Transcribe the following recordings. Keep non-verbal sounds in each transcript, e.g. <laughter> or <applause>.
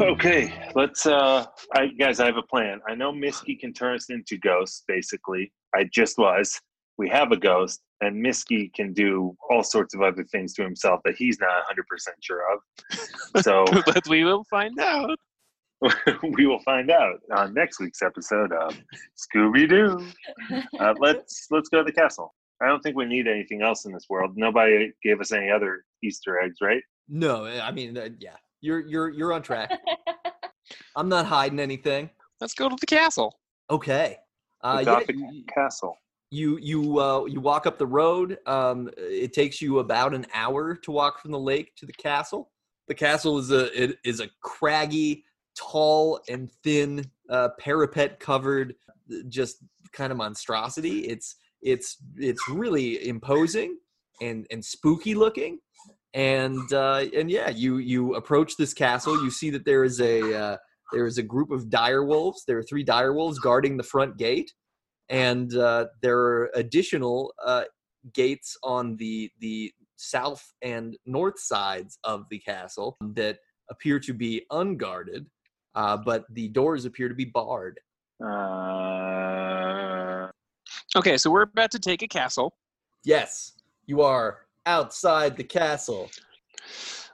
Okay, let's uh I guys, I have a plan. I know Misky can turn us into ghosts, basically. I just was. We have a ghost, and Misky can do all sorts of other things to himself that he's not 100% sure of. <laughs> So but we will find out. <laughs> we will find out on next week's episode of Scooby Doo. Uh, <laughs> let's let's go to the castle. I don't think we need anything else in this world. Nobody gave us any other Easter eggs, right? No, I mean, uh, yeah, you're you're you're on track. <laughs> I'm not hiding anything. Let's go to the castle. Okay. Uh, The yeah, Gothic y- castle. you you uh, you walk up the road. Um, it takes you about an hour to walk from the lake to the castle. The castle is a it is a craggy, tall and thin, uh, parapet covered, just kind of monstrosity. It's it's it's really imposing and and spooky looking. And uh, and yeah, you you approach this castle. You see that there is a uh, there is a group of dire wolves. There are three dire wolves guarding the front gate and uh, there are additional uh, gates on the the south and north sides of the castle that appear to be unguarded, uh, but the doors appear to be barred. Uh, Okay, so we're about to take a castle. Yes, you are outside the castle.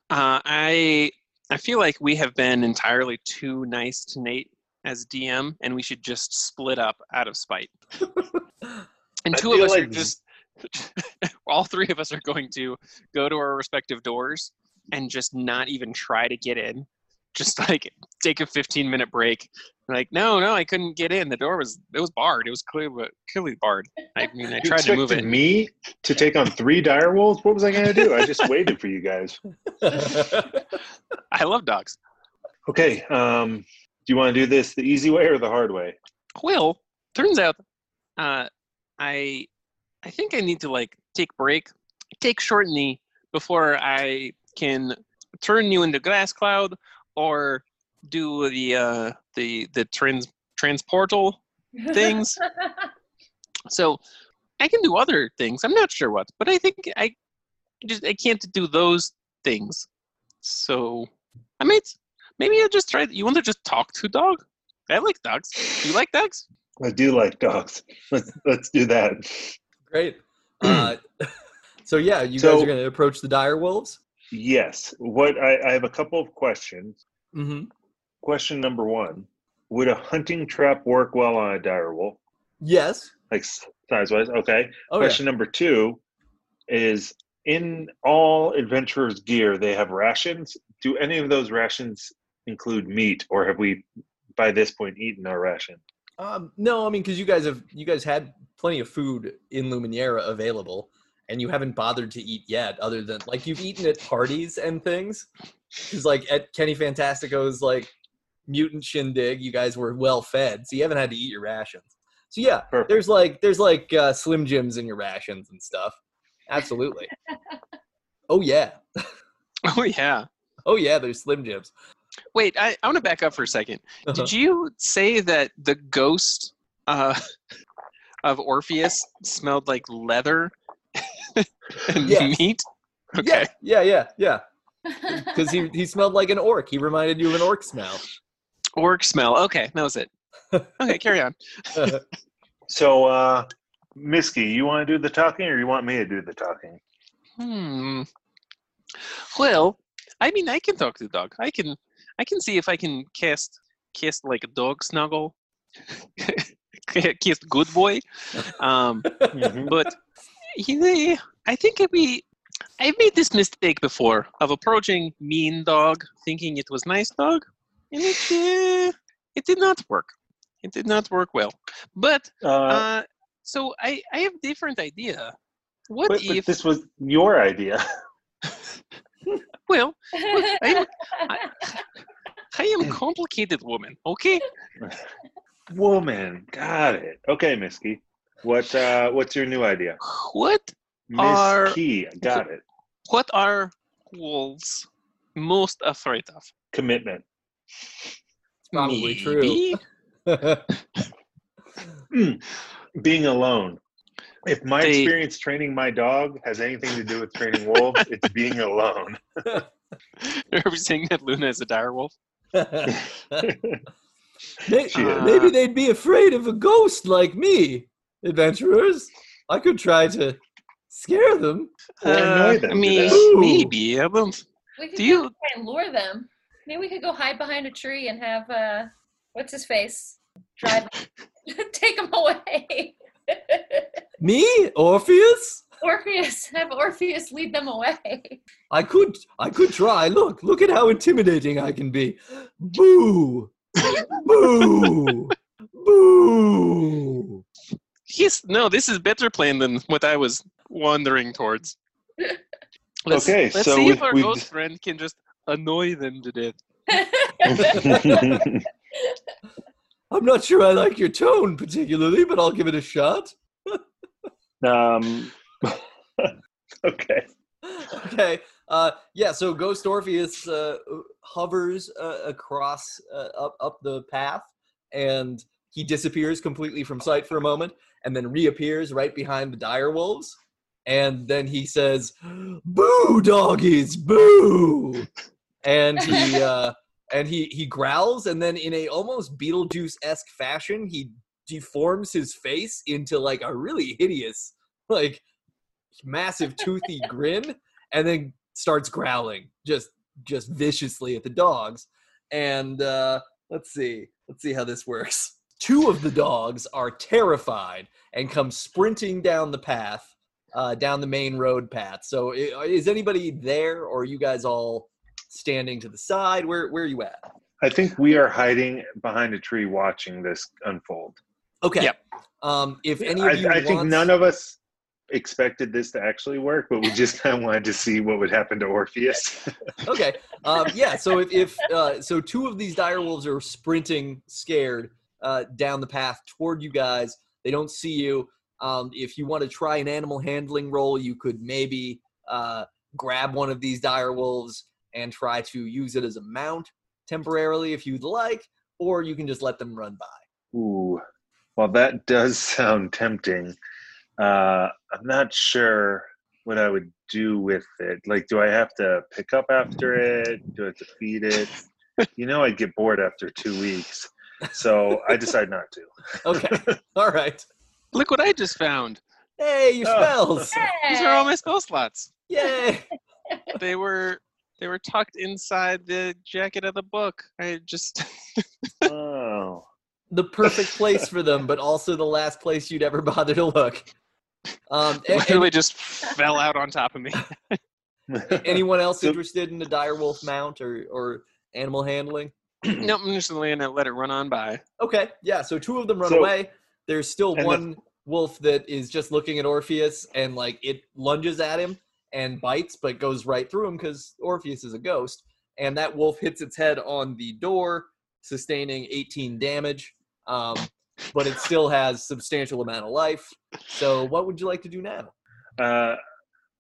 Uh, I I feel like we have been entirely too nice to Nate as DM, and we should just split up out of spite. <laughs> And two of feel us are just <laughs> all three of us are going to go to our respective doors and just not even try to get in. Just <laughs> like take a 15 minute break. Like, no, no, I couldn't get in. The door was it was barred. It was clearly clearly barred. I mean, I you tried to move it. me to take on three dire wolves? What was I going to do? I just waited for you guys. <laughs> <laughs> I love dogs. Okay, um, do you want to do this the easy way or the hard way? Well, turns out, uh, I, I think I need to like take break, take short knee before I can turn you into glass cloud or do the uh, the the trans transportal things. <laughs> so I can do other things. I'm not sure what, but I think I just I can't do those things. So I might maybe I'll just try. You want to just talk to dog? I like dogs. You like dogs? I do like dogs. <laughs> Let's let's do that. Great. <clears throat> Uh, <laughs> so yeah, you guys are going to approach the dire wolves. Yes. What I, I have a couple of questions. Mm-hmm. Question number one: Would a hunting trap work well on a dire wolf, Yes. like size wise? Okay. Oh yeah. Question number two is: In all adventurers' gear, they have rations. Do any of those rations include meat, or have we, by this point, eaten our ration? Um, no, I mean, because you guys have you guys had plenty of food in Luminera available, and you haven't bothered to eat yet, other than like you've eaten at parties and things. Because like at Kenny Fantastico's like mutant shindig, you guys were well fed, so you haven't had to eat your rations. So yeah, Perfect. there's like there's like uh, Slim Jims in your rations and stuff. Absolutely. <laughs> oh yeah, Oh yeah. oh yeah. There's Slim Jims. Wait, I, I want to back up for a 2nd Uh-huh. Did you say that the ghost uh, <laughs> of Orpheus smelled like leather <laughs> and Yes. meat? Okay. Yeah, yeah, yeah, yeah. <laughs> Because he he smelled like an orc. He reminded you of an orc smell. Orc smell. Okay, that was it. Okay, carry on. <laughs> So, uh, Misky, you want to do the talking, or you want me to do the talking? Hmm. Well, I mean, I can talk to the dog. I can, I can see if I can cast, cast like a dog snuggle, cast good boy. Um, Mhm. but he, I think. I've made this mistake before of approaching mean dog, thinking it was nice dog, and it uh, it did not work. It did not work well. But Uh, uh, so I I have different idea. What but, but if this was your idea? <laughs> well I'm, I, I am <laughs> complicated woman, okay? Woman, got it. Okay, Misky. What uh, what's your new idea? What Are- Key? got it. what are wolves most afraid of? Commitment. Probably true. Maybe? being alone. If my They- experience training my dog has anything to do with training wolves, it's being alone. <laughs> <laughs> Are we saying that Luna is a dire wolf? <laughs> May- She is. Maybe they'd be afraid of a ghost like me, adventurers. I could try to scare them. Or annoy them I to mean, maybe. I don't. We could Do you- try and lure them. Maybe we could go hide behind a tree and have uh, what's his face drive, <laughs> take him away. <laughs> Me, Orpheus? Orpheus, have Orpheus lead them away. I could, I could try. Look, look at how intimidating I can be. Boo, <laughs> boo, boo. He's no. This is better plan than what I was wandering towards. <laughs> Let's, Okay, let's so see we- if our we- ghost friend can just annoy them to death. <laughs> I'm not sure I like your tone particularly, but I'll give it a shot. <laughs> um, okay. okay. Uh, yeah. So Ghost Orpheus uh, hovers uh, across uh, up up the path, and he disappears completely from sight for a moment, and then reappears right behind the dire wolves, and then he says, "Boo, doggies, boo!" And he <laughs> uh, and he he growls, and then in a almost Beetlejuice esque fashion, he deforms his face into like a really hideous, like massive toothy <laughs> grin and then starts growling just just viciously at the dogs. And uh let's see let's see how this works two of the dogs are terrified and come sprinting down the path uh down the main road path so is anybody there or are you guys all standing to the side where where are you at I think we are hiding behind a tree watching this unfold. okay Yep. um if any I, of you I think wants- none of us expected this to actually work, but we just kind of wanted to see what would happen to Orpheus. <laughs> okay um, yeah so if, if uh, so two of these dire wolves are sprinting scared uh, down the path toward you guys they don't see you um, if you want to try an animal handling roll you could maybe uh, grab one of these dire wolves and try to use it as a mount temporarily if you'd like or you can just let them run by Ooh, well, that does <laughs> sound tempting. Uh, I'm not sure what I would do with it. Like, do I have to pick up after it? Do I have to feed it? <laughs> You know, I'd get bored after two weeks. So I decide not to. <laughs> okay all right Look what I just found. hey your Oh. spells These are all my spell slots. yay <laughs> They were they were tucked inside the jacket of the book. I just <laughs> Oh. the perfect place for them, but also the last place you'd ever bother to look. Um, a- literally just fell out on top of me. anyone else So- interested in the direwolf mount or, or animal handling? <clears throat> nope, I'm just gonna let it run on by. Okay, yeah. So two of them run So- away. There's still And the- one wolf that is just looking at Orpheus and like it lunges at him and bites, but goes right through him because Orpheus is a ghost. And that wolf hits its head on the door, sustaining 18 damage. Um, but it still has substantial amount of life. So what would you like to do now? Uh,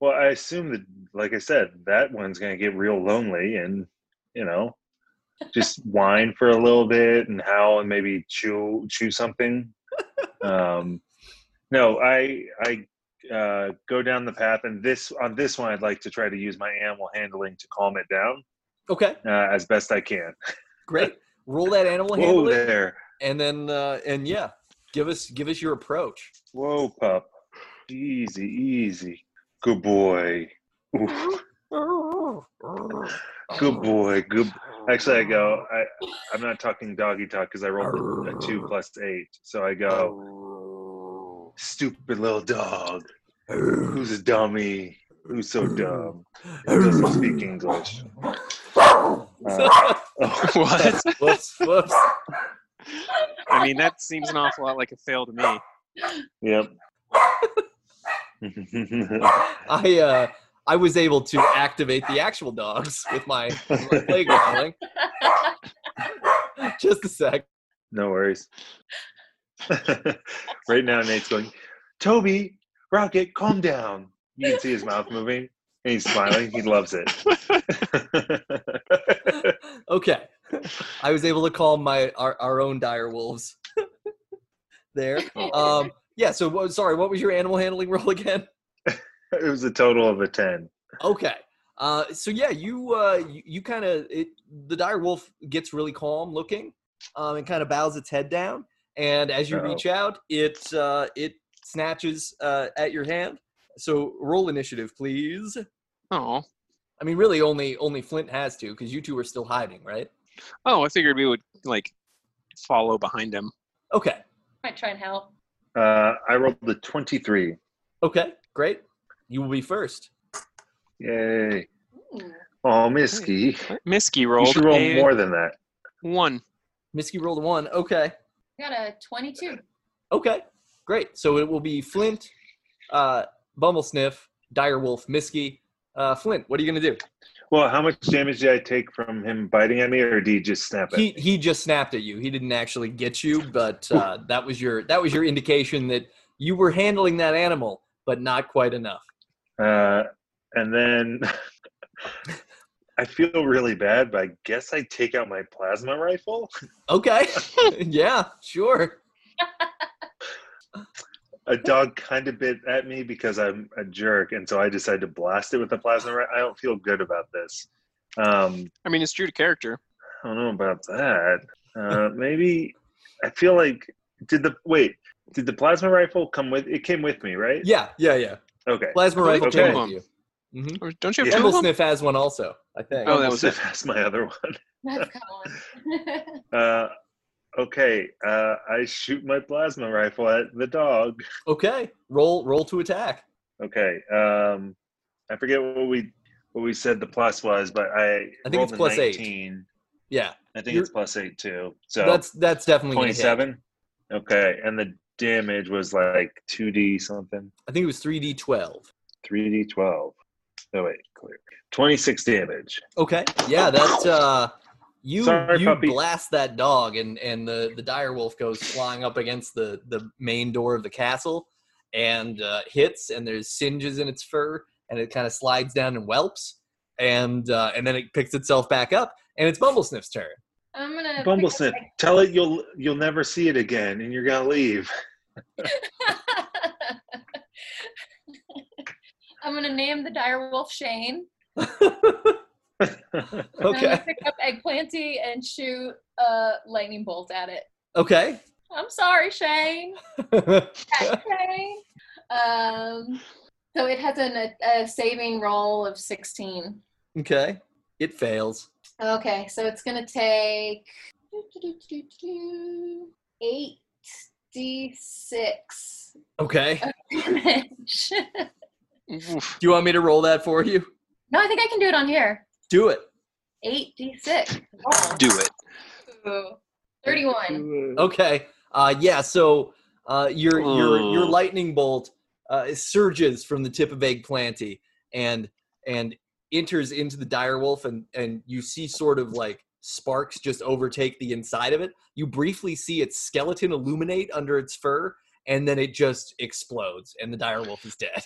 well, I assume that, like I said, that one's going to get real lonely and, you know, just whine for a little bit and howl and maybe chew chew something. <laughs> Um, no, I I uh, go down the path, and this on this one, I'd like to try to use my animal handling to calm it down Okay, uh, as best I can. <laughs> great. Roll that animal Whoa handling, there, and then uh, and yeah, give us give us your approach. whoa pup, easy, easy, good boy. Oof. <laughs> Good boy. Good. Actually, I go. I I'm not talking doggy talk because I rolled a two plus eight. So I go. Stupid little dog. Who's a dummy? Who's so dumb? Who doesn't speak English? <laughs> Uh, oh, <laughs> what? <laughs> whoops, whoops. I mean, that seems an awful lot like a fail to me. yep. I uh I was able to activate the actual dogs with my, <laughs> with my play growling. Just a sec. no worries. <laughs> right now, Nate's going. Toby, Rocket, calm down. You can see his mouth moving, and he's smiling. He loves it. <laughs> Okay. I was able to calm my our, our own dire wolves there. Um Yeah. So, sorry, what was your animal handling roll again? It was a total of a ten. Okay. Uh, so yeah, you uh, you, you kind of the dire wolf gets really calm looking, um, and kind of bows its head down. And as you Uh-oh. reach out, it uh, it snatches uh, at your hand. So roll initiative, please. Oh, I mean, really, only only Flint has to because you two are still hiding, right? oh, I figured we would like follow behind him. Okay. Might try and help. Uh, I rolled the twenty-three. Okay. Great. You will be first. Yay! Ooh. Oh, Misky, Misky you should roll a more than that. one. Misky rolled a one. Okay. Got a 22. Okay. Great. So it will be Flint, uh, Bumblesniff, Direwolf, Misky. Uh, Flint, what are you gonna do? Well, how much damage did I take from him biting at me, or did he just snap at He me? he just snapped at you. He didn't actually get you, but uh, that was your that was your indication that you were handling that animal, but not quite enough. Uh, and then <laughs> I feel really bad, but I guess I take out my plasma rifle. Okay. <laughs> yeah. Sure. A dog kind of bit at me because I'm a jerk, and so I decided to blast it with a plasma rifle. I don't feel good about this. Um, I mean, it's true to character. I don't know about that. Uh, maybe I feel like did the wait? Did the plasma rifle come with? It came with me, right? Yeah. Yeah. Yeah. Okay. Plasma rifle two came of with you. Mm-hmm. Or Don't you have Yeah. two of them? Bumblesniff has one also. I think. Oh, that was it. That's my other one. <laughs> That's. <laughs> Uh, okay. Uh, I shoot my plasma rifle at the dog. Okay. Roll roll to attack. Okay. Um, I forget what we what we said the plus was, but I I think it's a plus eight. Yeah. I think You're- it's plus eight too. So that's that's definitely twenty-seven. Okay, and the damage was like two D something, I think it was three D twelve. three D twelve. Oh wait, clear. Twenty-six damage. Okay. Yeah, that uh you Sorry, you puppy. blast that dog and and the the dire wolf goes flying up against the the main door of the castle and uh, hits and there's singes in its fur and it kind of slides down and whelps and uh, and then it picks itself back up and it's Bumblesniff's turn. I'm gonna. pick Bumblesnip, up tell it you'll you'll never see it again, and you're gonna leave. <laughs> I'm gonna name the direwolf Shane. <laughs> And I'm okay. gonna pick up Eggplanty and shoot a lightning bolt at it. Okay. I'm sorry, Shane. <laughs> Shane. Um, so it has an, a, a saving roll of 16. okay. It fails. Okay, so it's gonna take eight d six Okay. <laughs> damage. Do you want me to roll that for you? no, I think I can do it on here. Do it. Eight d six. Do it. Thirty-one. Okay. Uh, yeah. So uh, your your your Oh. lightning bolt uh, surges from the tip of Eggplanty and and enters into the dire wolf, and and you see sort of like sparks just overtake the inside of it. You briefly see its skeleton illuminate under its fur, and then it just explodes, and the dire wolf is dead.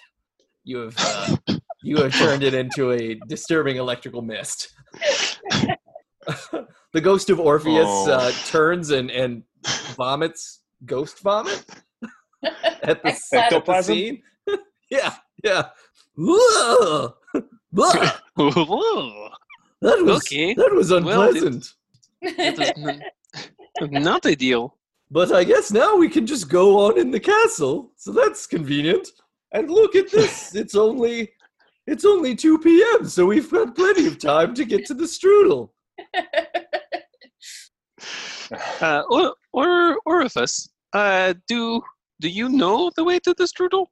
You have uh, you have turned it into a disturbing electrical mist. <laughs> the ghost of Orpheus uh, Oh. turns and and vomits ghost vomit <laughs> at the, Ectoplasm. at the scene. yeah, yeah. <laughs> Ugh. Ugh. Ooh. that was Okay. that was Well, it- unpleasant. Was n- not ideal. But I guess now we can just go on in the castle, so that's convenient. And look at this. <laughs> it's only it's only 2 p.m., so we've got plenty of time to get to the strudel. <laughs> Uh, or, or Orifice, uh, do do you know the way to the strudel?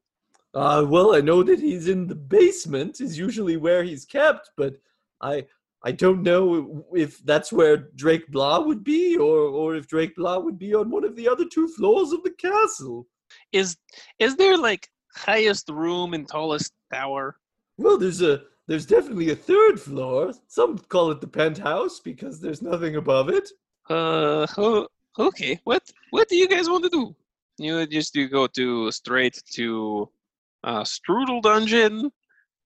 Uh, well, I know that he's in the basement is usually where he's kept, but I I don't know if that's where Drake Blah would be, or or if Drake Blah would be on one of the other two floors of the castle. Is is there like highest room and tallest tower? Well, there's a there's definitely a third floor. Some call it the penthouse because there's nothing above it. Uh, oh, okay. What what do you guys want to do? You just do go to straight to uh, strudel dungeon,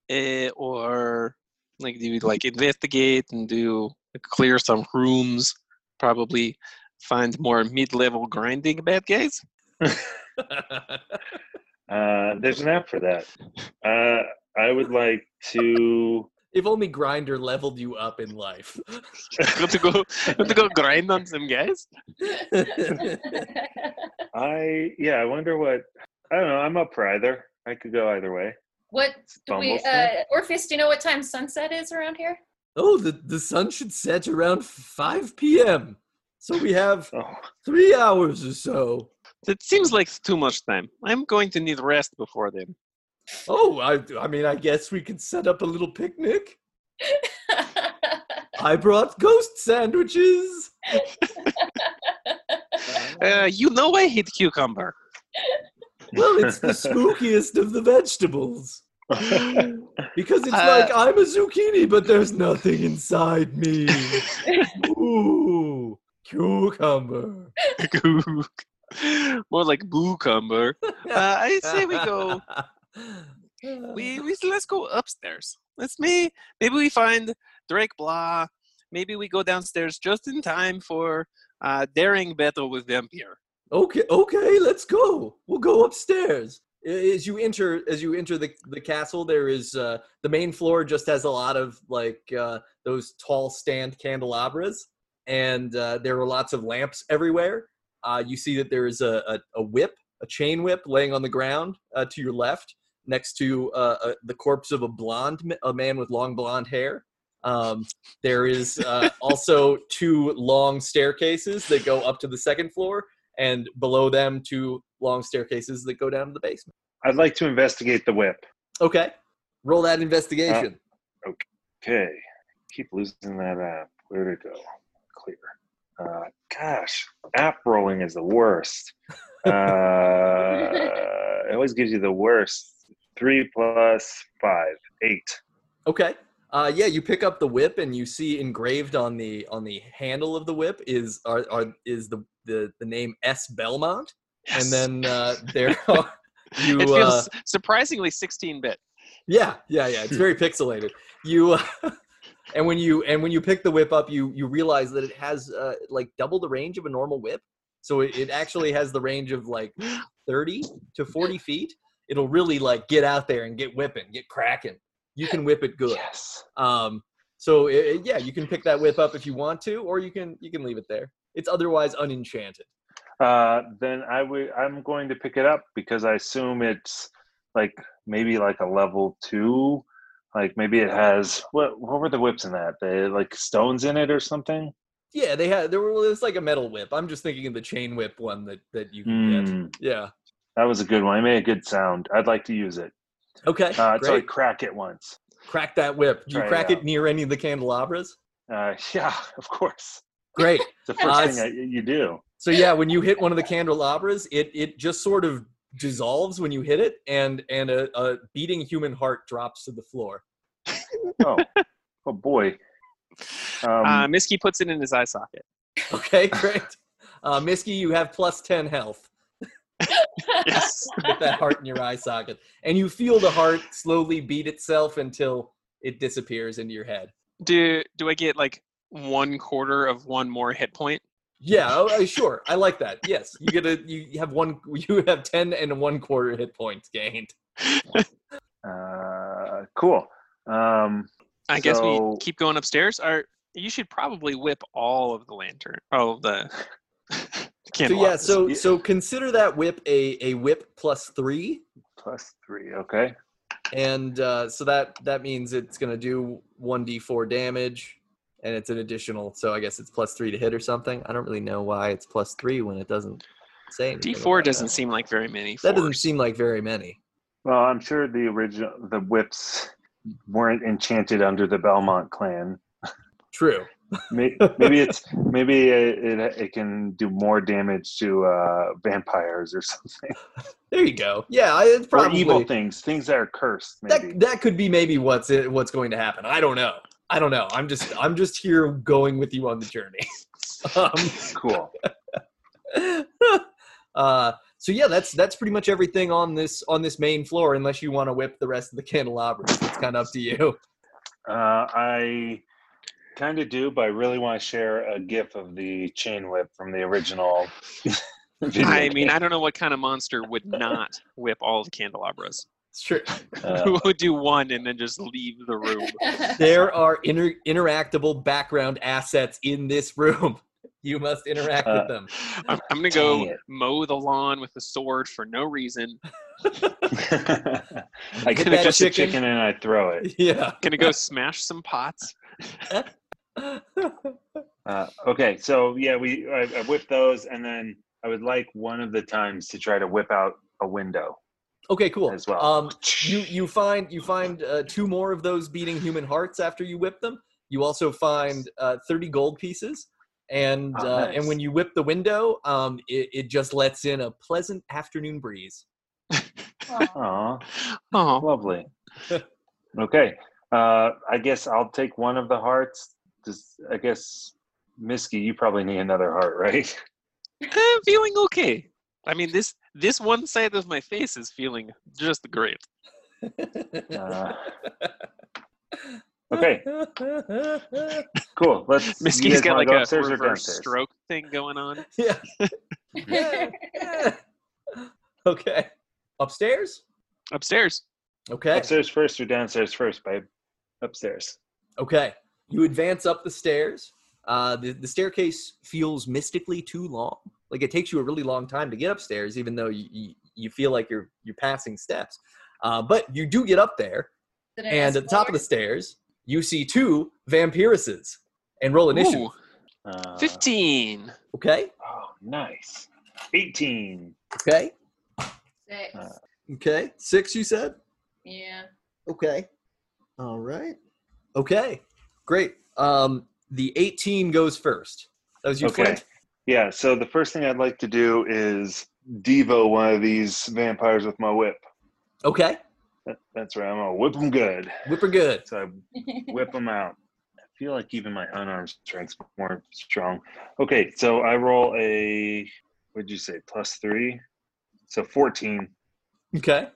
uh, or like do you like investigate and do clear some rooms? Probably find more mid-level grinding bad guys. <laughs> Uh, there's an app for that. Uh, I would like to. <laughs> if only Grindr leveled you up in life. Got to go, got to go grind on some guys. <laughs> I yeah. I wonder what. I don't know. I'm up for either. I could go either way. What do we? Uh, Orpheus, do you know what time sunset is around here? oh, the, the sun should set around 5 p.m. So we have <laughs> three hours or so. It seems like too much time. I'm going to need rest before then. Oh, I, I mean, I guess we could set up a little picnic. <laughs> I brought ghost sandwiches. Uh, you know I hate cucumber. <laughs> Well, it's the <laughs> spookiest of the vegetables. <laughs> Because it's Uh, like I'm a zucchini, but there's nothing inside me. <laughs> Ooh, cucumber. More like bucumber. Uh, I say we go. We we let's go upstairs. Let's me maybe we find Drake Blah. Maybe we go downstairs just in time for uh, daring battle with vampire. Okay, okay, let's go. We'll go upstairs. As you enter, as you enter the, the castle, there is uh, the main floor. Just has a lot of like uh, those tall stand candelabras, and uh, there are lots of lamps everywhere. Uh, you see that there is a, a, a whip, a chain whip, laying on the ground uh, to your left, next to uh, uh, the corpse of a blonde, a man with long blonde hair. Um, there is uh, <laughs> also two long staircases that go up to the second floor, and below them two long staircases that go down to the basement. I'd like to investigate the whip. Okay, roll that investigation. Okay, keep losing that app. Where'd it go? Clear. Uh, gosh, app rolling is the worst. <laughs> Uh, it always gives you the worst. Three plus five, eight. okay, uh, yeah, you pick up the whip and you see engraved on the on the handle of the whip is are, are is the, the the name S Belmont, and then uh, <laughs> there are you it uh, feels surprisingly 16 bit. Yeah, yeah, yeah. It's very pixelated. You uh, <laughs> and when you and when you pick the whip up, you you realize that it has uh, like double the range of a normal whip. So it, it actually has the range of like <gasps> thirty to forty feet. It'll really like get out there and get whipping, get cracking. You can whip it good. Yes. Um, so it, yeah, you can pick that whip up if you want to, or you can you can leave it there. It's otherwise unenchanted. Uh, then I would. I'm going to pick it up because I assume it's like maybe like a level two. Like maybe it has what? What were the whips in that? They like stones in it or something. Yeah, they had there was like a metal whip. I'm just thinking of the chain whip one that that you can get. Hmm, Yeah. that was a good one. I made a good sound. I'd like to use it. Okay. Uh, so I crack it once. crack that whip. Do you Try it crack it out. near any of the candelabras? Uh, <laughs> yeah, of course. Great. It's the first Uh, thing I, you do. So yeah, when you hit one of the candelabras, it it just sort of dissolves when you hit it, and and a, a beating human heart drops to the floor. <laughs> Oh, oh boy. Um, uh, Misky puts it in his eye socket. Okay, <laughs> great. Uh, Misky, you have plus ten health Yes. <laughs> with that heart in your eye socket, and you feel the heart slowly beat itself until it disappears into your head. do do I get like one quarter of one more hit point? Yeah, oh, uh, sure. I like that. Yes, you get a you have one. You have ten and one quarter hit points gained. <laughs> uh, cool. Um, I guess So- we keep going upstairs. Or you should probably whip all of the lantern. Oh, the So yeah, so Yeah. so consider that whip a a whip plus three, plus three. Okay. and uh, so that that means it's gonna do one d four damage, and it's an additional. So I guess it's plus three to hit or something. I don't really know why it's plus three when it doesn't say. D four doesn't that. seem like very many. That doesn't seem like very many. Well, I'm sure the original the whips weren't enchanted under the Belmont clan. True. May- Maybe it's maybe it, it, it can do more damage to uh, vampires or something, There you go. Yeah, I- it's or evil things, things that are cursed. Maybe. that that could be maybe what's it, what's going to happen. I don't know. I don't know. I'm just I'm just here going with you on the journey. <laughs> um, cool. <laughs> uh, so yeah, that's that's pretty much everything on this on this main floor. Unless you want to whip the rest of the candelabras, it's kind of up to you. Uh, I kind of do, but I really want to share a GIF of the chain whip from the original <laughs> Video I mean. I don't know what kind of monster would not whip all the candelabras. Sure. Uh, Who would do one and then just leave the room? <laughs> There are inter- interactable background assets in this room. <laughs> You must interact Uh, with them. I'm, I'm gonna go it. mow the lawn with a sword for no reason. I Get get that just a chicken. chicken and I throw it. Yeah. Gonna go smash some pots. Uh, okay, so yeah, we I, I whip those, and then I would like one of the times to try to whip out a window okay, cool. as well. Um, you you find you find uh, two more of those beating human hearts after you whip them. You also find uh, thirty gold pieces, and Oh, uh, nice. and when you whip the window, um, it, it just lets in a pleasant afternoon breeze. Aw, Oh, lovely. okay, uh, I guess I'll take one of the hearts. Just, I guess, Misky, you probably need another heart, right? I'm <laughs> feeling okay. I mean, this this one side of my face is feeling just great. Uh, okay, <laughs> cool. Let's. you Misky's guys got like go a upstairs reverse downstairs? stroke thing going on. <laughs> yeah. Yeah, yeah. Okay. Upstairs. Upstairs. Okay. Upstairs first or downstairs first, babe? Upstairs. Okay. You advance up the stairs. Uh, the, the staircase feels mystically too long. Like it takes you a really long time to get upstairs, even though you, you, you feel like you're you're passing steps. Uh, but you do get up there, Did and at the top of the stairs, you see two vampiruses. And roll initiative. Ooh, Uh, 15. Okay. Oh, nice. 18. Okay. Six. Uh, Okay. Six, you said. yeah. Okay. All right. Okay. Great. Um, the 18 goes first. That was you, Okay. Flint? Yeah, so the first thing I'd like to do is Devo one of these vampires with my whip. Okay. That, that's right. I'm going to whip them good. Whipper good. So I whip them out. I feel like even my unarmed strength's more strong. Okay, so I roll a, what'd you say, plus three? So 14. Okay.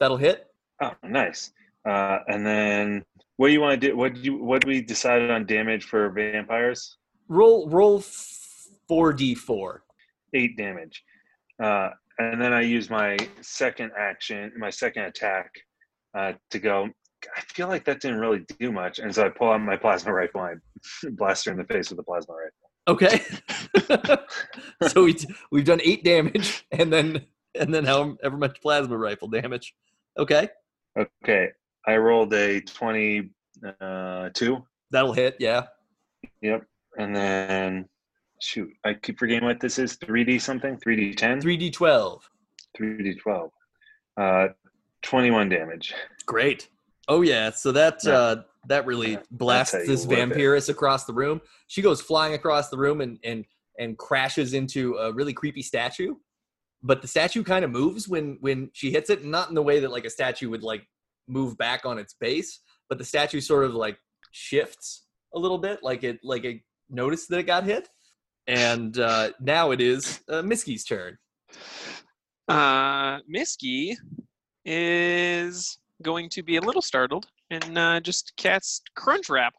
That'll hit. Oh, nice. Uh, and then what do you want to do? What did you, what do we decide on damage for vampires? Roll roll four d four. eight damage. Uh, and then I use my second action, my second attack, uh, to go. I feel like that didn't really do much, and so I pull out my plasma rifle and I <laughs> blast her in the face with the plasma rifle. Okay. <laughs> so we we've done eight damage, and then and then however much plasma rifle damage. Okay, Okay, I rolled a twenty-two. that'll hit. Yeah. Yep, and then shoot, I keep forgetting what this is. Three D something. Three D ten. Three d twelve. Three D twelve. Uh, twenty-one damage. Great. Oh yeah. So that Yeah. uh, that really blasts this it. vampirus across the room. She goes flying across the room and and and crashes into a really creepy statue. But the statue kind of moves when when she hits it, not in the way that like a statue would like move back on its base, but the statue sort of like shifts a little bit, like it like it noticed that it got hit. And uh, now it is uh, Misky's turn. Uh, Misky is going to be a little startled and uh, just cast Crunch Wrap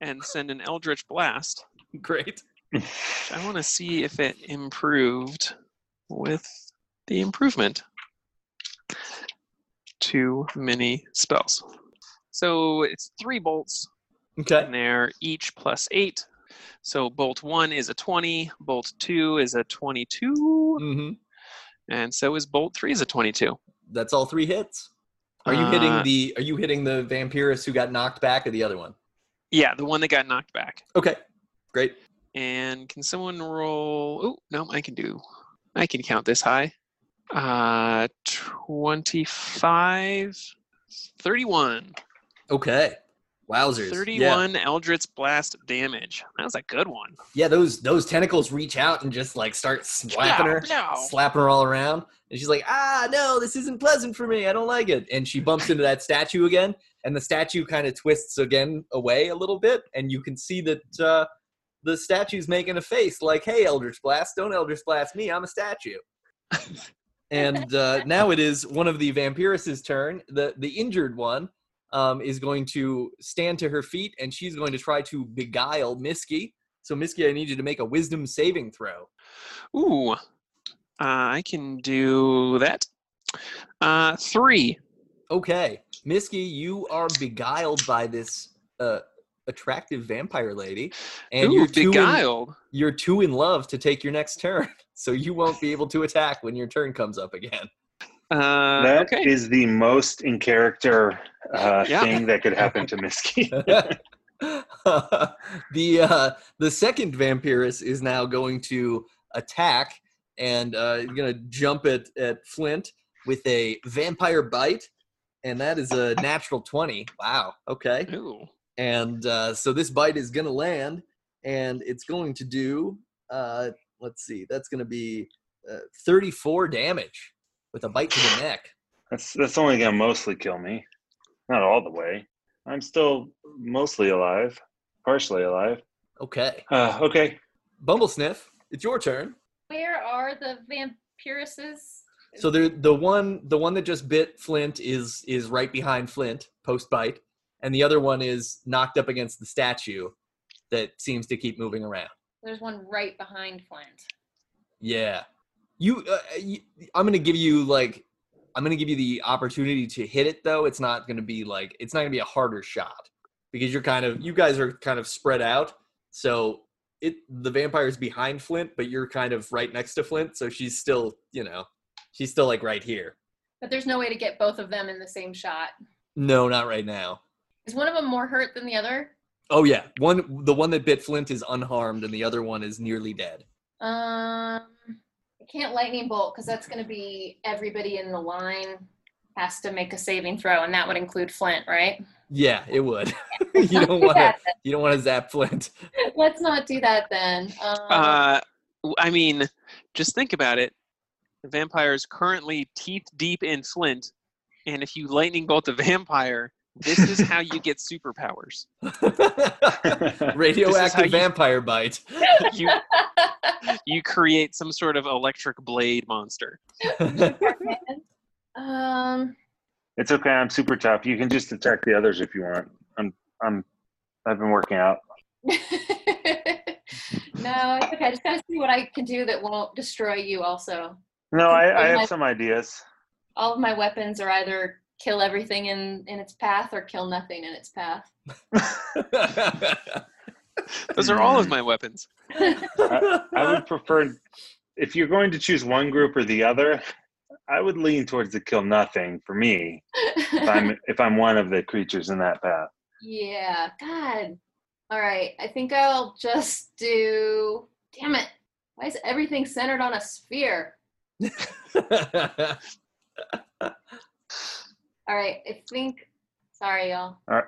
and send an Eldritch Blast. Great. I want to see if it improved with the improvement. Too many spells. So it's three bolts, Okay. and they're each plus eight. So bolt one is a 20, bolt two is a 22, mm-hmm. and so is bolt three is a 22. That's all three hits. Are you hitting Uh, the Are you hitting the vampirus who got knocked back, or the other one? Yeah, the one that got knocked back. Okay, great. And can someone roll? Oh, no, I can do. I can count this high. Uh, 25, 31. Okay, wowzers. 31 Eldritch Blast damage. That was a good one. Yeah, yeah. Those those tentacles reach out and just like start slapping her, Plow, plow. slapping her all around, and she's like, "Ah, no, this isn't pleasant for me. I don't like it." And she bumps into that statue again, and the statue kind of twists again away a little bit, and you can see that uh, the statue's making a face like, "Hey, Eldritch Blast, don't Eldritch Blast me. I'm a statue." <laughs> and uh, now it is one of the vampirus's turn. The the injured one um, is going to stand to her feet, and she's going to try to beguile Misky. So Misky, I need you to make a Wisdom saving throw. Ooh. Uh, I can do that. Uh, three. Okay, Misky, you are beguiled by this uh, attractive vampire lady, and Ooh, you're too in, beguiled. you're too in love to take your next turn, <laughs> so you won't be able to attack when your turn comes up again. Uh, That is okay. the most in character uh, Yeah. thing that could happen to Misky. <laughs> <laughs> the uh, the second vampirus is now going to attack and uh, going to jump at at Flint with a vampire bite, and that is a natural twenty. Wow. Okay. Ooh. And uh, so this bite is going to land, and it's going to do. Let's see. That's going to be uh, thirty-four damage with a bite to the neck. That's that's only gonna mostly kill me, not all the way. I'm still mostly alive, partially alive. Okay. Uh, <sighs> okay, Bumblesniff, it's your turn. Where are the vampiruses? So the the one the one that just bit Flint is is right behind Flint post bite, and the other one is knocked up against the statue that seems to keep moving around. There's one right behind Flint. Yeah, you, uh, you I'm gonna give you like I'm gonna give you the opportunity to hit it though. It's not gonna be like it's not gonna be a harder shot because you're kind of you guys are kind of spread out. So it the vampire's behind Flint, but you're kind of right next to Flint, so she's still you know she's still like right here. But there's no way to get both of them in the same shot. No, not right now. Is one of them more hurt than the other? Oh yeah, one the one that bit Flint is unharmed, and the other one is nearly dead. Um, I can't lightning bolt because that's going to be everybody in the line has to make a saving throw, and that would include Flint, right? Yeah, it would. <laughs> <laughs> you don't want to. You don't want to zap Flint. Let's not do that then. Um, Uh, I mean, just think about it. The vampire is currently teeth deep in Flint, and if you lightning bolt the <laughs> vampire, this is how you get superpowers. <laughs> Radioactive you- vampire bite. <laughs> You <laughs> you create some sort of electric blade monster. um, it's okay. I'm super tough. You can just attack the others if you want. I'm I'm I've been working out. no, it's okay. Just gotta see what I can do that won't destroy you. Also, No, I, I Okay. have some ideas. all of my weapons are either kill everything in in its path or kill nothing in its path. <laughs> Those are all of my weapons. I, I would prefer if you're going to choose one group or the other. I would lean towards the kill nothing for me if I'm <laughs> if I'm one of the creatures in that path. yeah, God. All right, I think I'll just do. Damn it! Why is everything centered on a sphere? <laughs> All right, I think. Sorry, y'all. All right.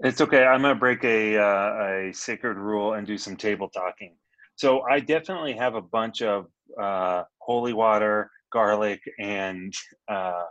It's okay. I'm gonna break a uh, a sacred rule and do some table talking. So I definitely have a bunch of uh, holy water, garlic, and uh,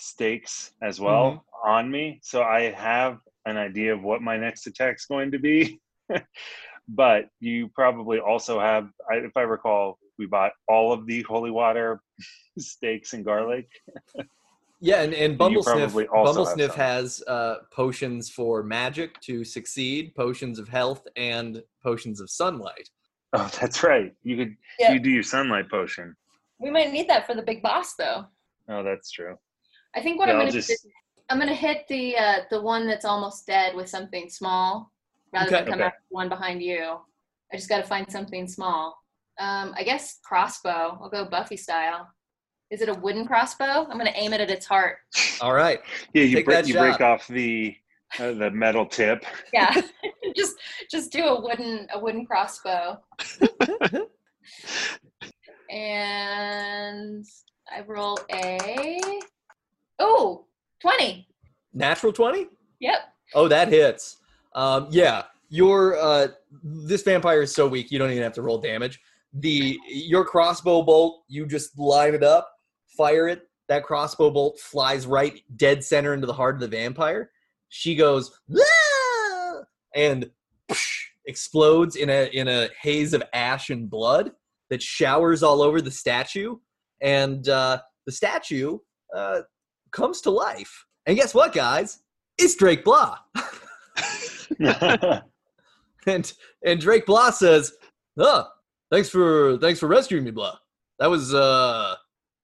stakes as well on me. So I have an idea of what my next attack's going to be. <laughs> but you probably also have, I- if I recall, we bought all of the holy water, <laughs> stakes, and garlic. <laughs> yeah, and, and You Bumblesniff, probably have Bumblesniff has uh, potions for magic to succeed, potions of health, and potions of sunlight. <laughs> Oh, that's right. You could Yeah. you do your sunlight potion. We might need that for the big boss, though. Oh, that's true. I think what Yeah, I'm gonna just- do, I'm gonna hit the uh, the one that's almost dead with something small, rather Okay. than come Okay. after the one behind you. I just got to find something small. Um, I guess crossbow. I'll go Buffy style. Is it a wooden crossbow? I'm gonna aim it at its heart. All right. Yeah, you break you break off the uh, the metal tip. <laughs> Yeah, <laughs> just just do a wooden a wooden crossbow. <laughs> and I roll a oh 20. Natural 20? Yep. Oh, that hits. Um, yeah, your uh, this vampire is so weak you don't even have to roll damage. The your crossbow bolt, you just line it up, fire it. That crossbow bolt flies right dead center into the heart of the vampire. She goes and explodes in a in a haze of ash and blood that showers all over the statue, and uh, the statue uh, comes to life. And guess what, guys? It's Drake Blah. <laughs> and and Drake Blah says, "Oh, thanks for thanks for rescuing me, Blah." that was uh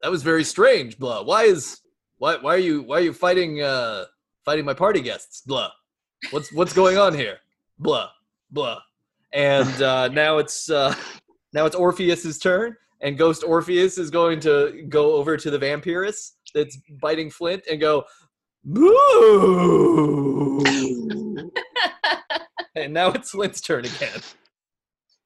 that was very strange, blah. Why is why why are you why are you fighting uh fighting my party guests, blah? What's what's going on here? Blah blah. And uh now it's uh now it's Orpheus's turn, and Ghost Orpheus is going to go over to the vampirus that's biting Flint and go Moo! and now it's Flint's turn again.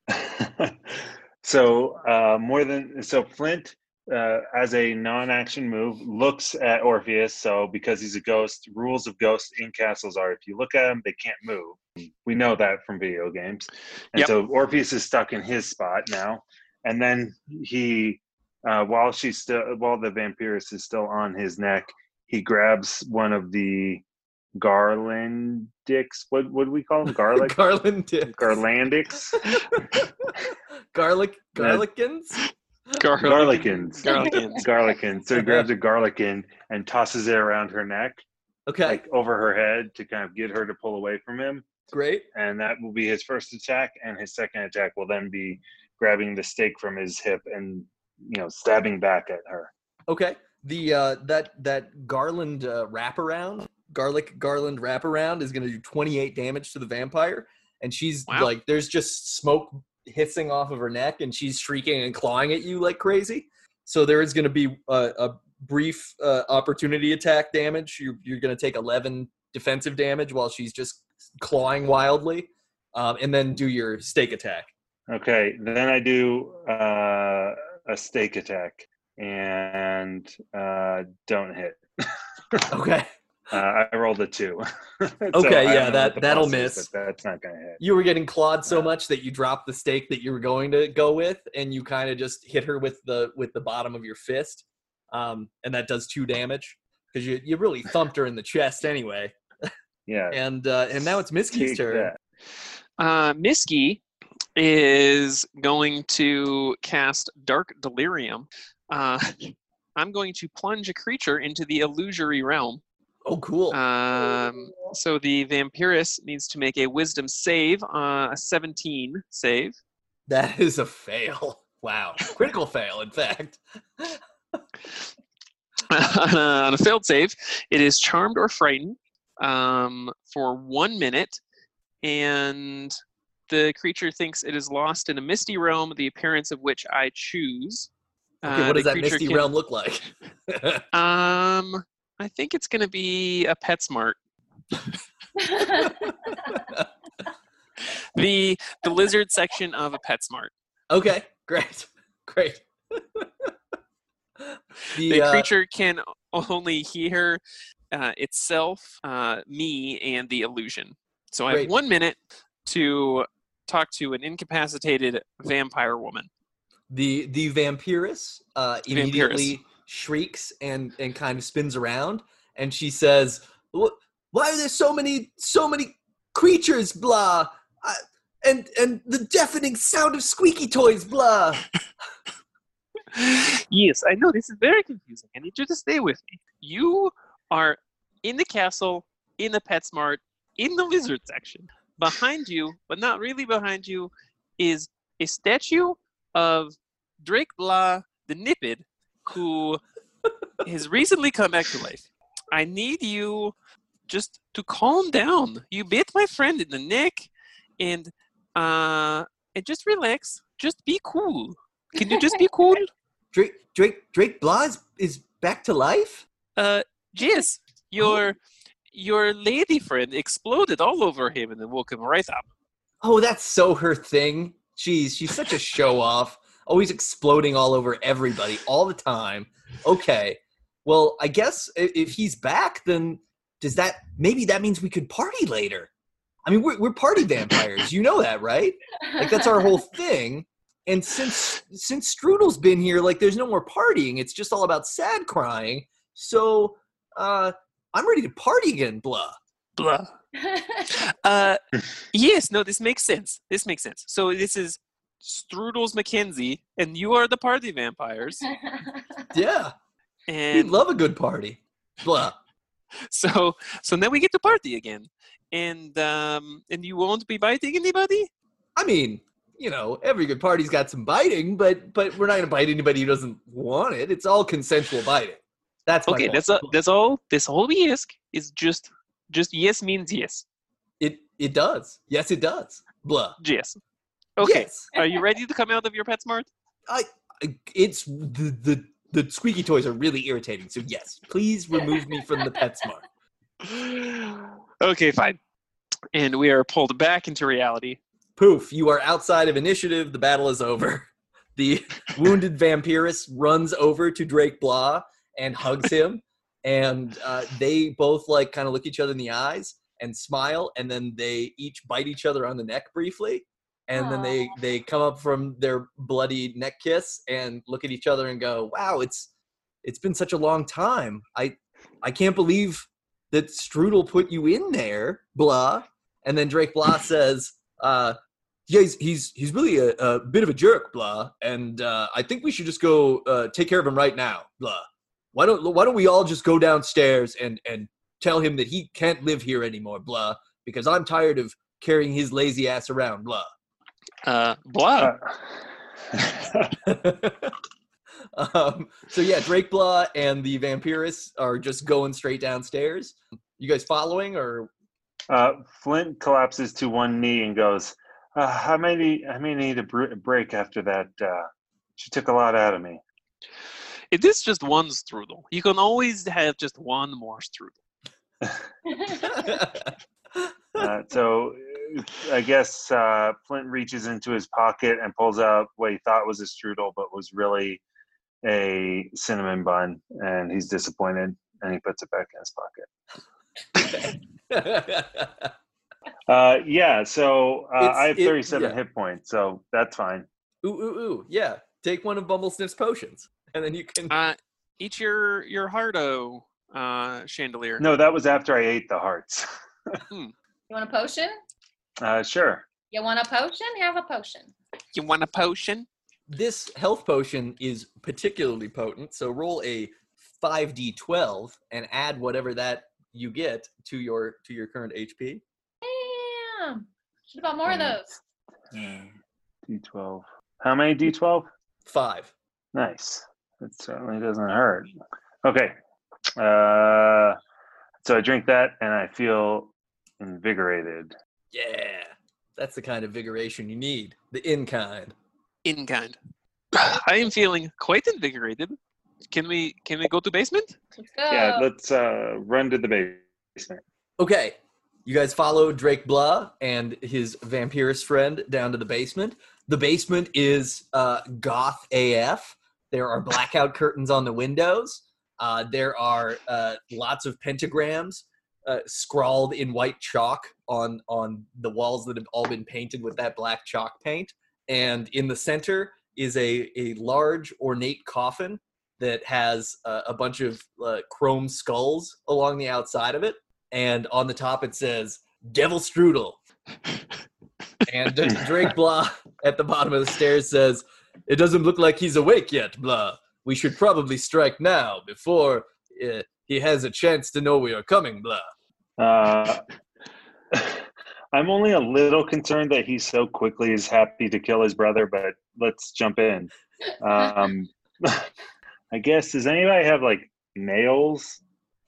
<laughs> so uh, more than so Flint uh, as a non-action move looks at Orpheus. So because he's a ghost, rules of ghosts in castles are if you look at them, they can't move. We know that from video games. And Yep. so Orpheus is stuck in his spot now, and then he, uh, while she's still while the vampirus is still on his neck, he grabs one of the garlandix. What what do we call them? <laughs> Garlic. Garland dip. Garlandix. <laughs> Garlic <laughs> That- garlicans? Garlicans. Garlicans. Garlicans. So he grabs a garlicin and tosses it around her neck, Okay, like over her head to kind of get her to pull away from him. great. And that will be his first attack. And his second attack will then be grabbing the stake from his hip and, you know, stabbing back at her. Okay. The uh that that garland uh, wraparound, garlic garland wraparound is going to do 28 damage to the vampire and she's Wow. like there's just smoke hissing off of her neck and she's shrieking and clawing at you like crazy. So there is going to be a, a brief uh, opportunity attack damage. You're, you're going to take 11 defensive damage while she's just clawing wildly. Um, and then do your stake attack. Okay. Then I do uh, a stake attack and uh, don't hit. <laughs> Okay. Uh, I rolled a two. <laughs> So Okay, I yeah, that- that'll plus is, miss. that's not going to hit. you were getting clawed so Yeah. much that you dropped the stake that you were going to go with and you kind of just hit her with the with the bottom of your fist um, and that does two damage because you, you really thumped her in the chest anyway Yeah. <laughs> and uh, and now it's Miski's take turn that. Uh, Miski is going to cast Dark Delirium. Uh, <laughs> I'm going to plunge a creature into the illusory realm. Oh cool. Um, so the Vampirus needs to make a Wisdom save, uh, a 17 save. that is a fail. Wow. Critical fail in fact. On, <laughs> a, on a failed save, it is charmed or frightened um, for one minute, and the creature thinks it is lost in a misty realm, the appearance of which I choose. okay Uh, what does that misty can- realm look like? <laughs> Um, I think it's going to be a PetSmart. The the lizard section of a PetSmart. okay great <laughs> great the, The uh, creature can only hear uh, itself, uh, me, and the illusion. So I have one minute to talk to an incapacitated vampire woman. the the vampirus uh, Vampirus. Shrieks and and kind of spins around and she says why are there so many so many creatures blah I, and and the deafening sound of squeaky toys blah <laughs> yes, I know this is very confusing. I need you to stay with me. You are in the castle, in the PetSmart, in the lizard section. Behind you, but not really behind you, is a statue of Drake Blah the Nipid, who has recently come back to life. I need you just to calm down. You bit my friend in the neck, and uh, and just relax. Just be cool. Can you just be <laughs> cool? drake drake drake blah is, is back to life Uh, Jizz, your your lady friend exploded all over him and then woke him right up. oh that's so her thing jeez she's such a show off always exploding all over everybody all the time okay well i guess if he's back then does that maybe that means we could party later i mean we're, we're party vampires you know that right like that's our whole <laughs> thing and since since strudel's been here like there's no more partying it's just all about sad crying so uh i'm ready to party again blah Blah. <laughs> Uh, yes, no, this makes sense. This makes sense. So this is Strudel's McKenzie, and you are the party vampires. <laughs> yeah we'd love a good party blah <laughs> so so now we get to party again. And um and you won't be biting anybody? i mean you know, every good party's got some biting, but but we're not gonna bite anybody who doesn't want it. It's all consensual biting. That's Okay, that's all. That's all. This all we ask is just just yes means yes. It it does. Yes, it does. Blah. Yes. Okay. Yes. Are you ready to come out of your PetSmart? I, I it's the the the squeaky toys are really irritating. So yes, please remove me from the PetSmart. <laughs> okay, fine. And we are pulled back into reality. Poof! You are outside of initiative. The battle is over. <laughs> The wounded vampirist runs over to Drake Blah and hugs <laughs> him, and uh, they both like kind of look each other in the eyes and smile, and then they each bite each other on the neck briefly, and then they they come up from their bloody neck kiss and look at each other and go, "Wow, it's it's been such a long time. I I can't believe that Strudel put you in there." Blah, and then Drake Blah <laughs> says, uh, "Yeah, he's he's, he's really a, a bit of a jerk, blah, and uh, I think we should just go uh, take care of him right now, blah. Why don't why don't we all just go downstairs and and tell him that he can't live here anymore, blah, because I'm tired of carrying his lazy ass around, blah." Uh, blah. Uh, <laughs> um, so yeah, Drake Blah and the vampirist are just going straight downstairs. You guys following or uh, Flint collapses to one knee and goes, uh, "I may need, I may need a br- break after that. Uh, she took a lot out of me." It is just one strudel. You can always have just one more strudel. <laughs> Uh, so I guess uh, Flint reaches into his pocket and pulls out what he thought was a strudel, but was really a cinnamon bun, and he's disappointed, and he puts it back in his pocket. <laughs> Uh, yeah, so uh, I have it- 37 yeah. hit points, so that's fine. ooh ooh ooh yeah. Take one of Bumblesniff's potions, and then you can. Uh, eat your your hardo uh, chandelier. No, that was after I ate the hearts. <laughs> You want a potion? Uh, sure. You want a potion? Have a potion. You want a potion? This health potion is particularly potent, so roll a 5d12 and add whatever that you get to your to your current HP. Damn. Should have bought more of Mm. those. D12. How many D12? 5. Nice. It certainly doesn't hurt. Okay. Uh, so I drink that and I feel invigorated. Yeah. That's the kind of vigoration you need. The in kind. In kind. <sighs> I am feeling quite invigorated. Can we can we go to basement? Let's go. Yeah, let's uh, run to the basement. Okay. You guys follow Drake Blah and his vampirist friend down to the basement. The basement is uh, goth AF. There are blackout curtains on the windows. Uh, there are uh, lots of pentagrams uh, scrawled in white chalk on on the walls that have all been painted with that black chalk paint. And in the center is a a large ornate coffin that has uh, a bunch of uh, chrome skulls along the outside of it and on the top it says Devil Strudel. <laughs> and Drake Blah at the bottom of the stairs says, It doesn't look like he's awake yet, Blah. We should probably strike now before uh, he has a chance to know we are coming, Blah. Uh, <laughs> I'm only a little concerned that he so quickly is happy to kill his brother, but let's jump in. Um, <laughs> I guess does anybody have like nails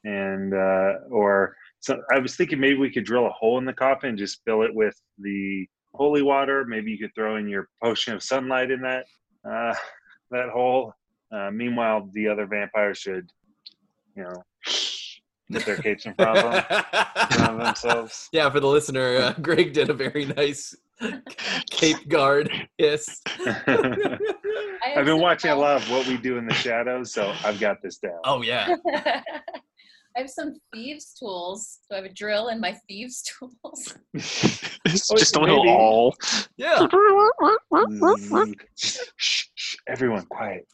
and uh, or so? I was thinking maybe we could drill a hole in the coffin and just fill it with the holy water. Maybe you could throw in your potion of sunlight in that uh, <laughs> that hole. Uh, meanwhile, the other vampires should, you know, <laughs> put their capes in front of them front of themselves. <laughs> yeah, for the listener, uh, <laughs> Greg did a very nice Cape Guard hiss. I I've been watching a lot of what we do in the shadows, so I've got this down. oh, yeah. I have some thieves' tools. So I have a drill and my thieves' tools. It's Oh, just a little maybe. all. Yeah. Shh, shh, shh, everyone, quiet.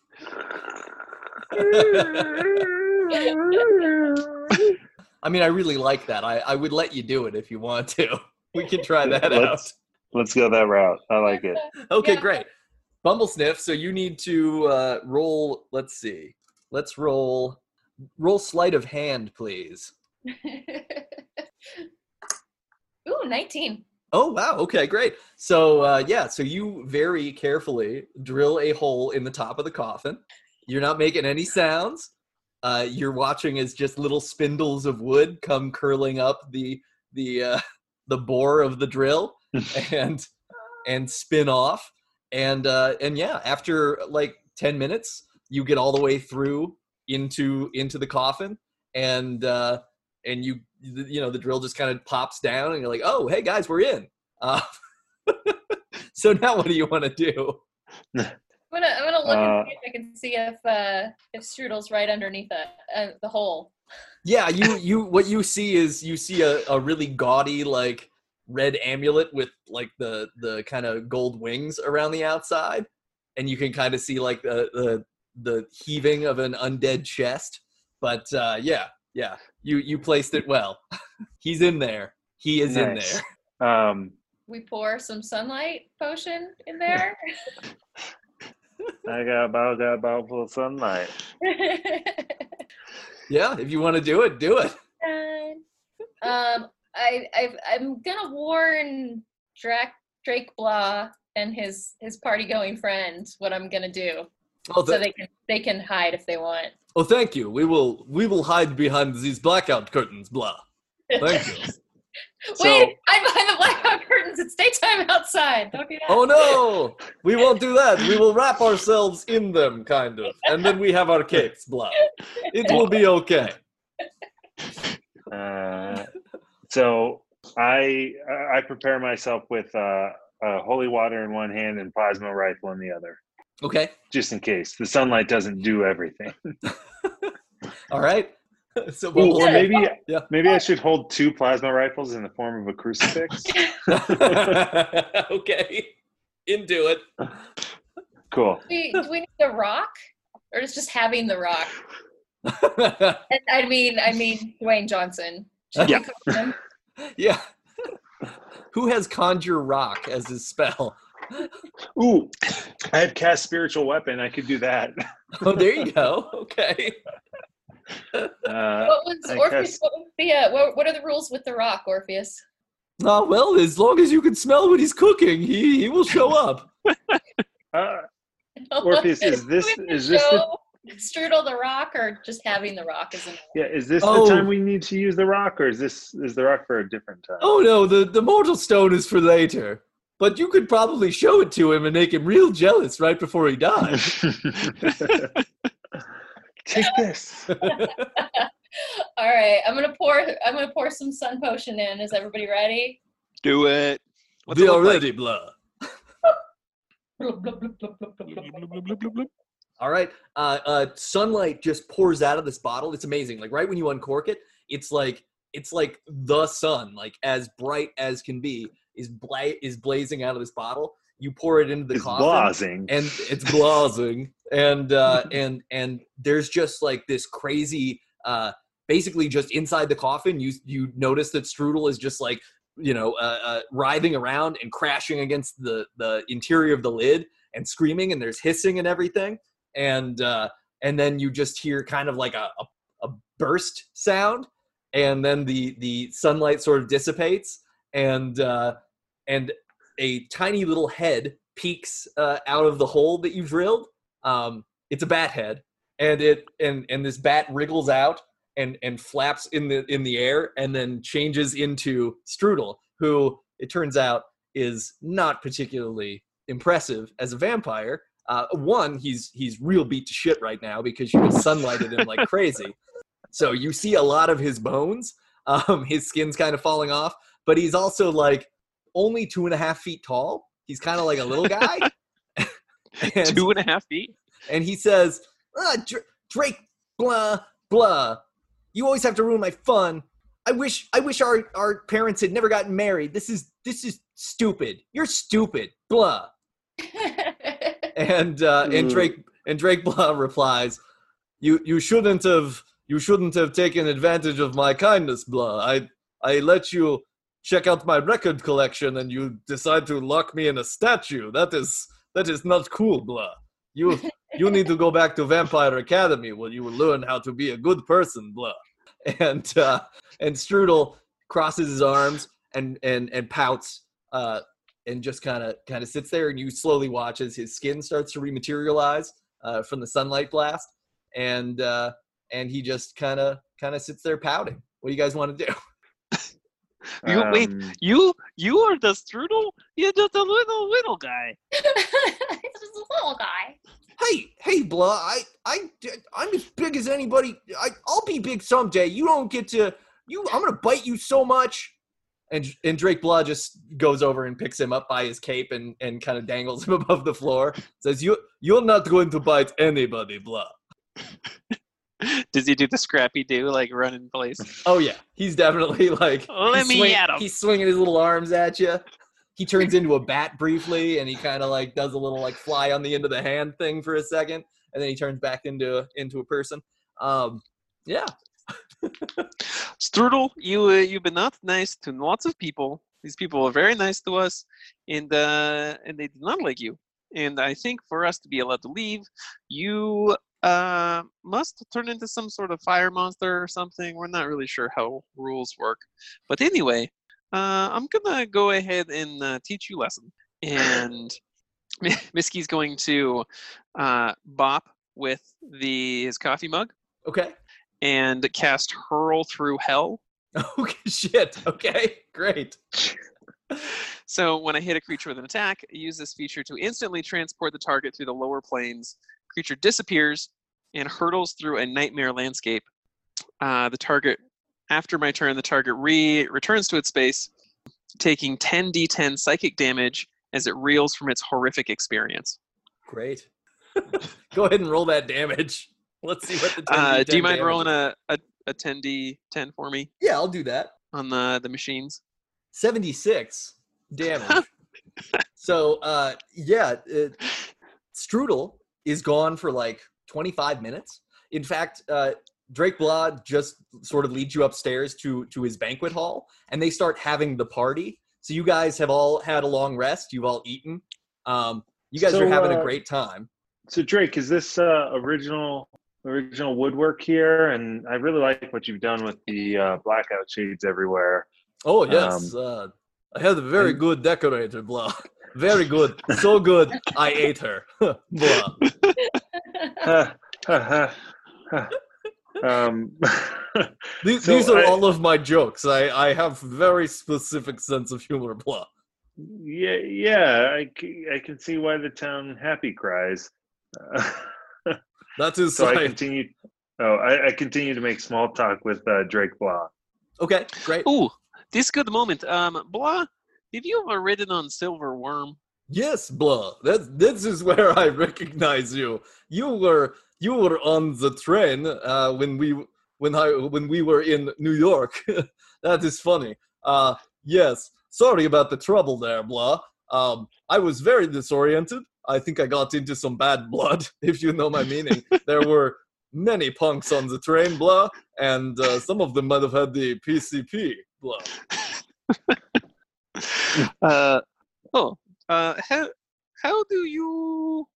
I mean, I really like that. I, I would let you do it if you want to. <laughs> We can try that out. Let's let's go that route. I like it. <laughs> Okay, Yeah. great. Bumblesniff. So you need to uh, roll. Let's see. Let's roll. Roll sleight of hand, please. <laughs> Ooh, 19. Oh wow. Okay, great. So uh, yeah, so you very carefully drill a hole in the top of the coffin. You're not making any sounds. Uh, you're watching as just little spindles of wood come curling up the the uh, <laughs> the bore of the drill <laughs> and and spin off. And uh, and yeah, after like ten minutes, you get all the way through into into the coffin, and uh, and you you know the drill just kind of pops down, and you're like, oh hey guys, we're in. Uh, <laughs> so now what do you want to do? I'm gonna I'm gonna look Uh, and see if I can see if uh if Strudel's right underneath the uh, the hole. Yeah, you <laughs> you what you see is you see a, a really gaudy like red amulet with like the the kind of gold wings around the outside, and you can kind of see like the the the heaving of an undead chest. But uh, yeah, yeah, you you placed it well. <laughs> He's in there. He is in there. Um, We pour some sunlight potion in there. <laughs> I got about got about full sunlight. <laughs> Yeah, if you want to do it, do it. <laughs> um, I I've, I'm gonna warn Drake Drake Blah and his his party going friends what I'm gonna do, Oh, so they can they can hide if they want. oh, thank you. We will we will hide behind these blackout curtains. Blah. Thank you. <laughs> Wait, I'm behind the blackout curtains. It's daytime outside. Don't do that. Oh no! We won't do that. We will wrap ourselves in them, kind of, and then we have our cakes. Blah. It will be okay. Uh, so I I prepare myself with uh, uh, holy water in one hand and plasma rifle in the other, Okay. just in case the sunlight doesn't do everything. <laughs> All right. <laughs> So, well, or maybe Yeah. maybe I should hold two plasma rifles in the form of a crucifix. <laughs> okay. Into it. Cool. Do we, do we need the rock, or is just having the rock? <laughs> And I mean, I mean Dwayne Johnson. Should Yeah. him? yeah. Who has conjure rock as his spell? Ooh, I have cast spiritual weapon. I could do that. Oh, there you go. Okay. Uh, What was I Orpheus? guess- What, was the, uh, what, what are the rules with the rock, Orpheus? Ah, well, as long as you can smell what he's cooking, he he will show up. <laughs> uh, Orpheus, is <laughs> this Do we have to is this the, Strudel the rock, or just having the rock is enough? yeah is this Oh. the time we need to use the rock, or is this is the rock for a different time? Oh no, the the mortal stone is for later. But you could probably show it to him and make him real jealous right before he dies. <laughs> Take this. <laughs> All right, I'm gonna pour. I'm gonna pour some sun potion in. Is everybody ready? Do it. What's Be it look like? already, blah. <laughs> All right. Uh, uh, sunlight just pours out of this bottle. It's amazing. Like right when you uncork it, it's like it's like the sun, like as bright as can be, is bla- is blazing out of this bottle. You pour it into the It's coffin. and it's blazing. And uh <laughs> and and there's just like this crazy uh basically just inside the coffin you you notice that strudel is just like you know uh, uh writhing around and crashing against the the interior of the lid and screaming and there's hissing and everything. And uh and then you just hear kind of like a a, a burst sound and then the the sunlight sort of dissipates. And uh and a tiny little head peeks uh, out of the hole that you drilled. Um, it's a bat head, and it and and this bat wriggles out and and flaps in the in the air, and then changes into Strudel, who it turns out is not particularly impressive as a vampire. Uh, one, he's he's real beat to shit right now because you sunlighted him like crazy. So you see a lot of his bones. Um, his skin's kind of falling off, but he's also like only two and a half feet tall. He's kind of like a little guy. <laughs> <laughs> and, Two and a half feet. and he says, ah, Dr- Drake, blah, blah. You always have to ruin my fun. I wish I wish our, our parents had never gotten married. This is this is stupid. You're stupid. Blah. <laughs> And uh, and Mm. Drake and Drake blah replies, You you shouldn't have you shouldn't have taken advantage of my kindness, blah. I I let you check out my record collection and you decide to lock me in a statue. That is that is not cool, blah. You you need to go <laughs> back to Vampire Academy where you will learn how to be a good person, blah. And uh, and Strudel crosses his arms and and and pouts uh, and just kind of kind of sits there, and you slowly watch as his skin starts to rematerialize uh, from the sunlight blast, and uh, and he just kind of kind of sits there pouting. What do you guys want to do? <laughs> You wait. Um, You you are the strudel. You're just a little little guy. <laughs> He's just a little guy. Hey, hey, blah! I, I, I'm as big as anybody. I, I'll be big someday. You don't get to. You, I'm gonna bite you so much. And and Drake Blah just goes over and picks him up by his cape and and kind of dangles him <laughs> above the floor. Says, "You, you're not going to bite anybody, Blah." <laughs> <laughs> Does he do the Scrappy-Doo like run in place? <laughs> Oh yeah, he's definitely like. Let he's me swing- at him. He's swinging his little arms at you. He turns into a bat briefly, and he kind of like does a little like fly on the end of the hand thing for a second, and then he turns back into into a person. Um, yeah, <laughs> Strudel, you uh, you've been not nice to lots of people. These people are very nice to us, and uh, and they do not like you. And I think for us to be allowed to leave, you uh, must turn into some sort of fire monster or something. We're not really sure how rules work, but anyway, uh, I'm gonna go ahead and uh, teach you a lesson. <laughs> And <laughs> Miski's going to uh, bop with the his coffee mug okay. and cast hurl through hell. <laughs> Okay, shit. Okay, great. So when I hit a creature with an attack, I use this feature to instantly transport the target through the lower planes. Creature disappears and hurtles through a nightmare landscape. Uh, the target, after my turn, the target re returns to its space, taking 10d10 psychic damage as it reels from its horrific experience. Great. <laughs> Go ahead and roll that damage. Let's see what the. 10 Uh, do you mind rolling a, a, a 10d10 for me Yeah, I'll do that. on the, the machines? 76 damage. <laughs> so, uh, yeah, uh, Strudel is gone for like 25 minutes. In fact, uh, Drake Blah just sort of leads you upstairs to to his banquet hall, and they start having the party. So you guys have all had a long rest. You've all eaten. Um, you guys So, are having a uh, great time. So Drake, is this uh, original original woodwork here? And I really like what you've done with the uh, blackout shades everywhere. Oh yes, uh, I had a very good decorator, Blah. <laughs> Very good, so good. I ate her, <laughs> Blah. <laughs> Um, These, So these are I- all of my jokes. I, I have very specific sense of humor, blah. yeah, yeah, I, I can see why the town happy cries. Uh, That is so I continue. Oh, I, I continue to make small talk with uh, Drake Blah. Okay, great. Ooh, this good moment. Um, Blah, have you ever ridden on Silver Worm? Yes, blah. That this is <laughs> where I recognize you. You were you were on the train uh, when we when I when we were in New York. <laughs> that is funny. Uh, yes. Sorry about the trouble there, blah. Um, I was very disoriented. I think I got into some bad <laughs> blood, if you know my meaning. there were many punks on the train, blah, and uh, some of them might have had the PCP, blah. <laughs> Uh, oh, uh, how how do you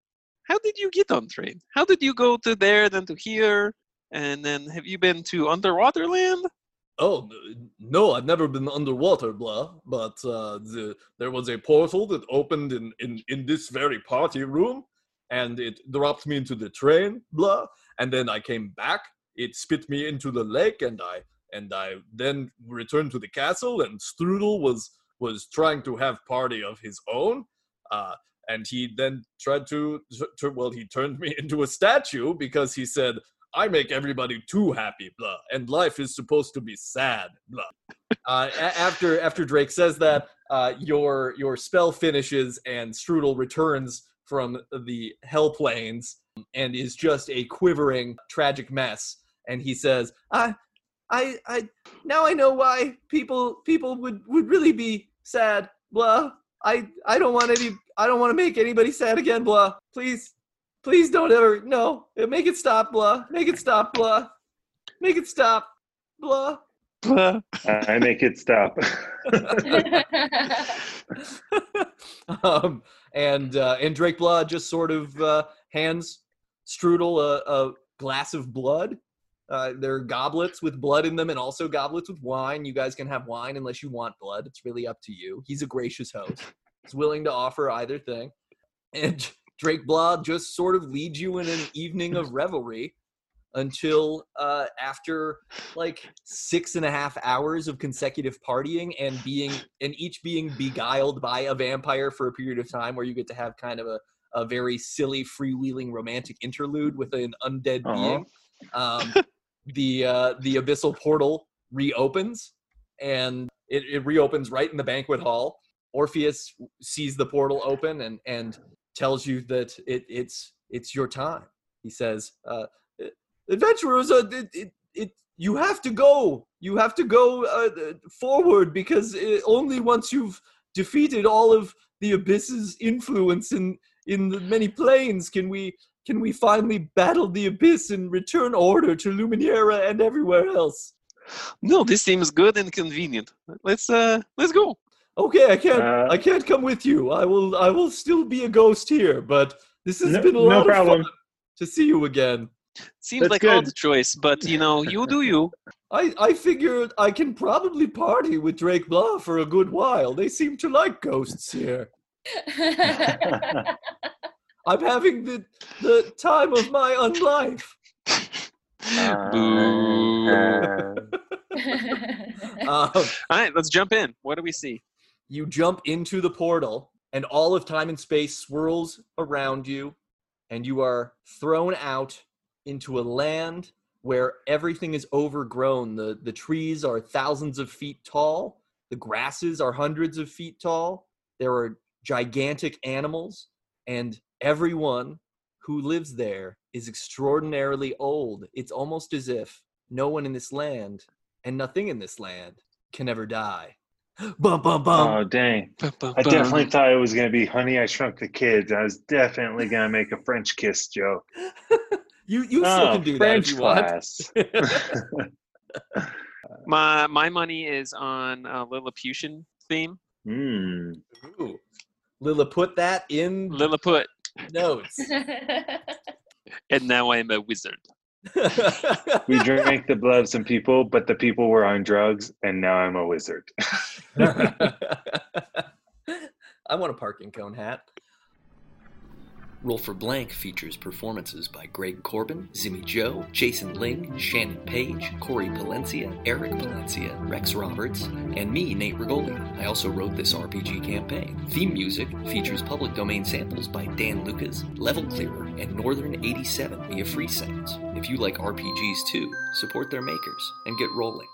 how did you get on train? How did you go to there, then to here, and then have you been to underwater land? Oh no, I've never been underwater, blah. But uh, the, there was a portal that opened in, in in this very party room, and it dropped me into the train, blah. And then I came back. It spit me into the lake, and I and I then returned to the castle. And Strudel was was trying to have party of his own. Uh, and he then tried to, to well, he turned <laughs> me into a statue because he said, I make everybody too happy, blah, and life is supposed to be sad, blah. uh, a- after after Drake says that, uh, your your spell finishes and Strudel returns from the hell planes and is just a quivering, tragic mess. And he says, "I, I, I now I know why people people would would really be sad, blah. I I don't want any I don't want to make anybody sad again, blah. Please, please don't ever no make it stop blah make it stop blah make it stop blah Blah. <laughs> I make it stop. <laughs> um and uh and drake blah just sort of uh hands strudel a, a glass of blood Uh, there are goblets with blood in them and also goblets with wine. You guys can have wine unless you want blood. It's really up to you. He's a gracious host. He's willing to offer either thing. And <laughs> Drake Blah just sort of leads you in an evening of revelry until uh, after like six and a half hours of consecutive partying and being and each being beguiled by a vampire for a period of time where you get to have kind of a, a very silly freewheeling romantic interlude with an undead Aw. being. Um, the uh, the abyssal portal reopens and it, it reopens right in the banquet hall. Orpheus sees the portal open and and tells you that it, it's it's your time. He says uh, adventurers uh, it, it, it you have to go. You have to go uh, forward because uh only once you've defeated all of the abyss's influence in in the many planes can we can we finally battle the abyss and return order to luminera and everywhere else No, this seems good and convenient. Let's uh let's go. okay i can't Uh, i can't come with you i will i will still be a ghost here but this has No- been a no lot problem. of fun to see you again Seems That's like good. odd choice, but you know, you do you. <laughs> I, I figured I can probably party with Drake Blah for a good while. They seem to like ghosts here. <laughs> I'm having the the time of my unlife. Uh, <laughs> Um, All right, let's jump in. What do we see? you jump into the portal, and all of time and space swirls around you, and you are thrown out into a land where everything is overgrown. The, the trees are thousands of feet tall, the grasses are hundreds of feet tall. There are gigantic animals, and everyone who lives there is extraordinarily old. It's almost as if no one in this land and nothing in this land can ever die. <gasps> Bum bum bum. oh dang! I definitely thought it was gonna be Honey, I Shrunk the Kids. I was definitely gonna make a French kiss joke. <laughs> you you still oh, can do French that if you want. class. <laughs> My my money is on uh, Lilliputian theme. Hmm. Ooh. Lila, put that in Lilliput, notes. <laughs> and now I am a wizard. <laughs> We drank the blood of some people, but the people were on drugs, and now I'm a wizard. <laughs> I want a parking cone hat. Roll for Blank features performances by Greg Corbin, Zimmy Joe, Jason Ling, Shannon Page, Corey Palencia, Eric Palencia, Rex Roberts, and me, Nate Rigoli. I also wrote this RPG campaign. Theme music features public domain samples by Dan Lucas, Level Clearer, and Northern 87 via Free Sounds. If you like RPGs too, support their makers and get rolling.